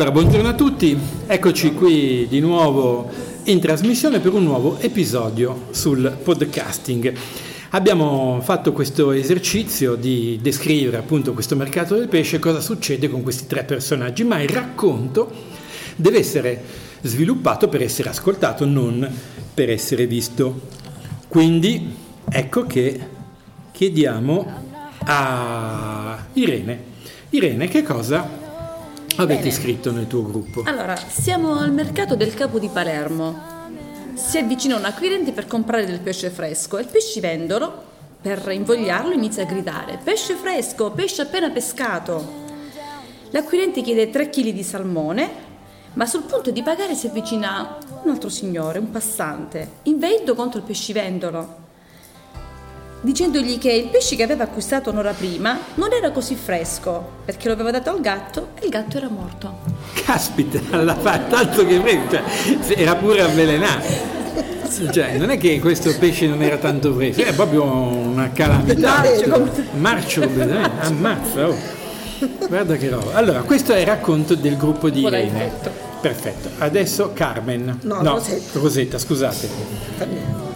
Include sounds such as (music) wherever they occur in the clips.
Allora, buongiorno a tutti, eccoci qui di nuovo in trasmissione per un nuovo episodio sul podcasting. Abbiamo fatto questo esercizio di descrivere appunto questo mercato del pesce, cosa succede con questi tre personaggi, ma il racconto deve essere sviluppato per essere ascoltato, non per essere visto. Quindi ecco che chiediamo a Irene. Irene, che cosa avete Bene. scritto nel tuo gruppo? Allora, siamo al mercato del Capo di Palermo. Si avvicina un acquirente per comprare del pesce fresco e il pescivendolo, per invogliarlo, inizia a gridare: Pesce fresco, pesce appena pescato. L'acquirente chiede 3 kg di salmone, ma sul punto di pagare si avvicina un altro signore, un passante, inveito contro il pescivendolo, dicendogli che il pesce che aveva acquistato un'ora prima non era così fresco perché lo aveva dato al gatto e il gatto era morto. Caspita, l'ha fatto altro che fresco, cioè, era pure avvelenato. Cioè, non è che questo pesce non era tanto fresco, è proprio una calamità. Marcio, Marcio completamente, ammazza. oh. Guarda che roba. Allora, questo è il racconto del gruppo di hai Irene. Perfetto. Adesso Carmen. No, Rosetta. Rosetta, scusate.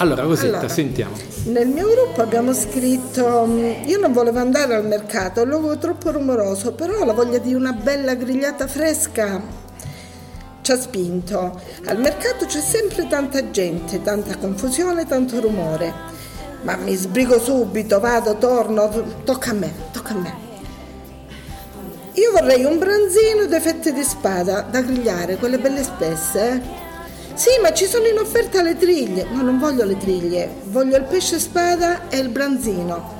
Allora, Rosetta, Allora. sentiamo. Nel mio gruppo abbiamo scritto: mm, Io non volevo andare al mercato, il luogo troppo rumoroso, però la voglia di una bella grigliata fresca ci ha spinto. Al mercato c'è sempre tanta gente, tanta confusione, tanto rumore. Ma mi sbrigo subito, vado, torno, tocca a me, tocca a me. Io vorrei un branzino e due fette di spada da grigliare, quelle belle spesse. Eh. Sì, ma ci sono in offerta le triglie. No, non voglio le triglie, voglio il pesce spada e il branzino.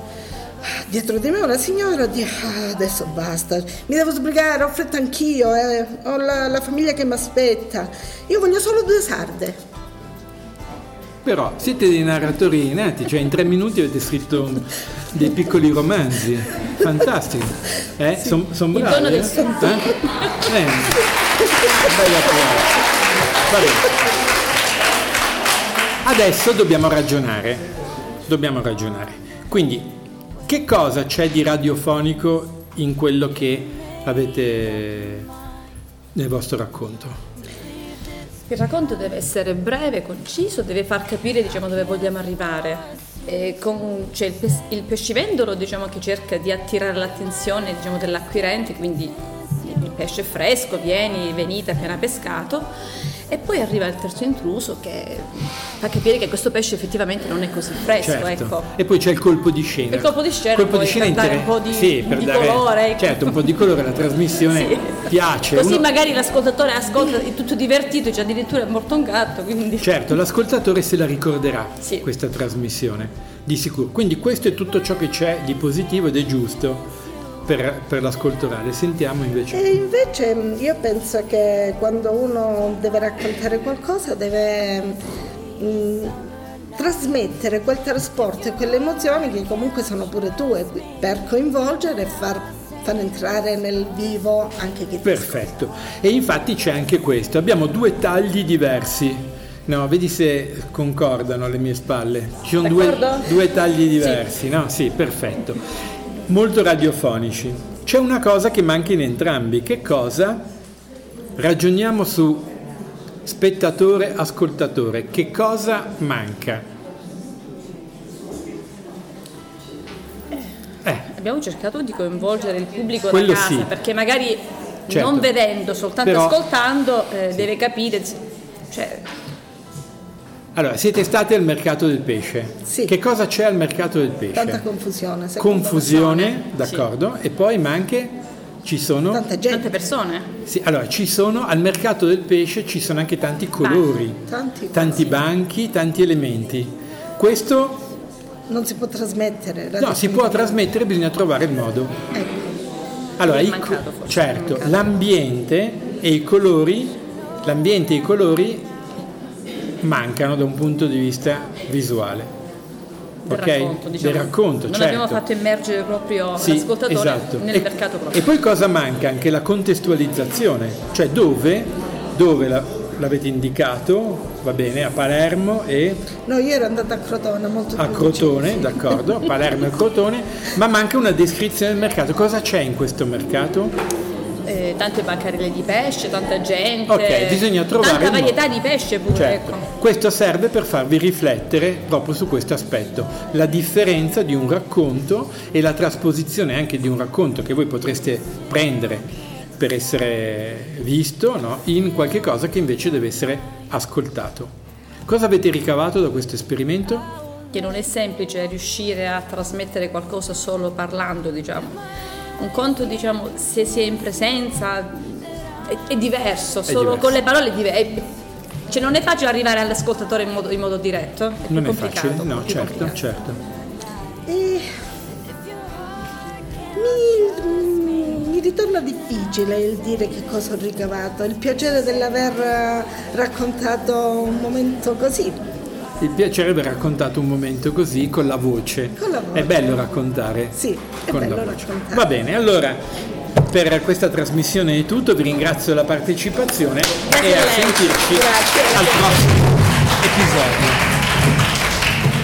Dietro di me una signora di ah, adesso basta, mi devo sbrigare, ho fretta anch'io, eh. ho la, la famiglia che mi aspetta. Io voglio solo due sarde. Però siete dei narratori innati, cioè in tre minuti avete scritto dei piccoli romanzi. Fantastico. Eh? Sono Il bravi. dono del eh? sonno. Eh? Va bene. Adesso dobbiamo ragionare. Dobbiamo ragionare. Quindi, che cosa c'è di radiofonico in quello che avete nel vostro racconto? Il racconto deve essere breve, conciso, deve far capire diciamo, dove vogliamo arrivare. Con- c'è il, pes- il pescivendolo diciamo, che cerca di attirare l'attenzione diciamo, dell'acquirente, quindi il pesce fresco, vieni, venite appena pescato, e poi arriva il terzo intruso che fa capire che questo pesce effettivamente non è così fresco. Certo. Ecco. E poi c'è il colpo di scena. Il colpo di scena Colpo poi per dare un po' di- sì, per di dare- colore, ecco. Certo, un po' di colore alla trasmissione (laughs) Sì. piace. Così Uno- magari l'ascoltatore ascolta, è tutto divertito, c'è addirittura è morto un gatto, quindi... Certo, l'ascoltatore se la ricorderà Sì. questa trasmissione, di sicuro. Quindi questo è tutto ciò che c'è di positivo ed è giusto per, per l'ascolto orale. Sentiamo invece. E invece mh, io penso che quando uno deve raccontare qualcosa deve mh, trasmettere quel trasporto e quelle emozioni che comunque sono pure tue per coinvolgere e far, far entrare nel vivo anche chi Perfetto. E infatti c'è anche questo. Abbiamo due tagli diversi. No, vedi se concordano alle mie spalle. Ci sono due, due tagli diversi, no? Sì, perfetto. Molto radiofonici. C'è una cosa che manca in entrambi. Che cosa? Ragioniamo su spettatore, ascoltatore. Che cosa manca? Eh, Abbiamo cercato di coinvolgere il pubblico Quello da casa sì. perché magari Certo. non vedendo, soltanto Però- ascoltando, eh, deve capire. Cioè, allora, siete stati al mercato del pesce. Sì. Che cosa c'è al mercato del pesce? Tanta confusione. confusione, d'accordo, e poi ma anche ci sono Tanta gente. tante persone. sì, allora ci sono al mercato del pesce ci sono anche tanti colori, Tanti, tanti banchi, tanti elementi. Questo Non si può trasmettere. no, si può trasmettere, bisogna trovare il modo. Ecco. Allora, mancato co- certo, l'ambiente e i colori, l'ambiente e i colori mancano da un punto di vista visuale. Del ok? racconto, diciamo. Del racconto, non certo. abbiamo fatto immergere proprio Sì, l'ascoltatore esatto. nel E- mercato proprio. E poi cosa manca? Anche la contestualizzazione, cioè dove, dove la- l'avete indicato, va bene, a Palermo e No, io ero andata a Crotone, molto a Crotone, vicino. d'accordo, a Palermo e (laughs) Crotone, ma manca una descrizione del mercato. Cosa c'è in questo mercato? Tante bancarelle di pesce, tanta gente. Ok, bisogna trovare Tanta varietà di pesce pure, Certo. ecco. Questo serve per farvi riflettere proprio su questo aspetto, la differenza di un racconto e la trasposizione anche di un racconto che voi potreste prendere per essere visto no? in qualche cosa che invece deve essere ascoltato. Cosa avete ricavato da questo esperimento? Che non è semplice riuscire a trasmettere qualcosa solo parlando, diciamo. Un conto, diciamo, se si è in presenza è, è diverso, solo diverso. con le parole è è- cioè non è facile arrivare all'ascoltatore in modo, in modo diretto, è Non è facile, no, certo, complicato. certo. E mi, mi ritorna difficile il dire che cosa ho ricavato, il piacere dell'aver raccontato un momento così. Il piacere aver raccontato un momento così con la voce. Con la voce. È bello raccontare. Sì, è con bello la voce. raccontare. Va bene, allora per questa trasmissione è tutto, vi ringrazio della partecipazione Grazie e a sentirci Grazie, al prossimo episodio.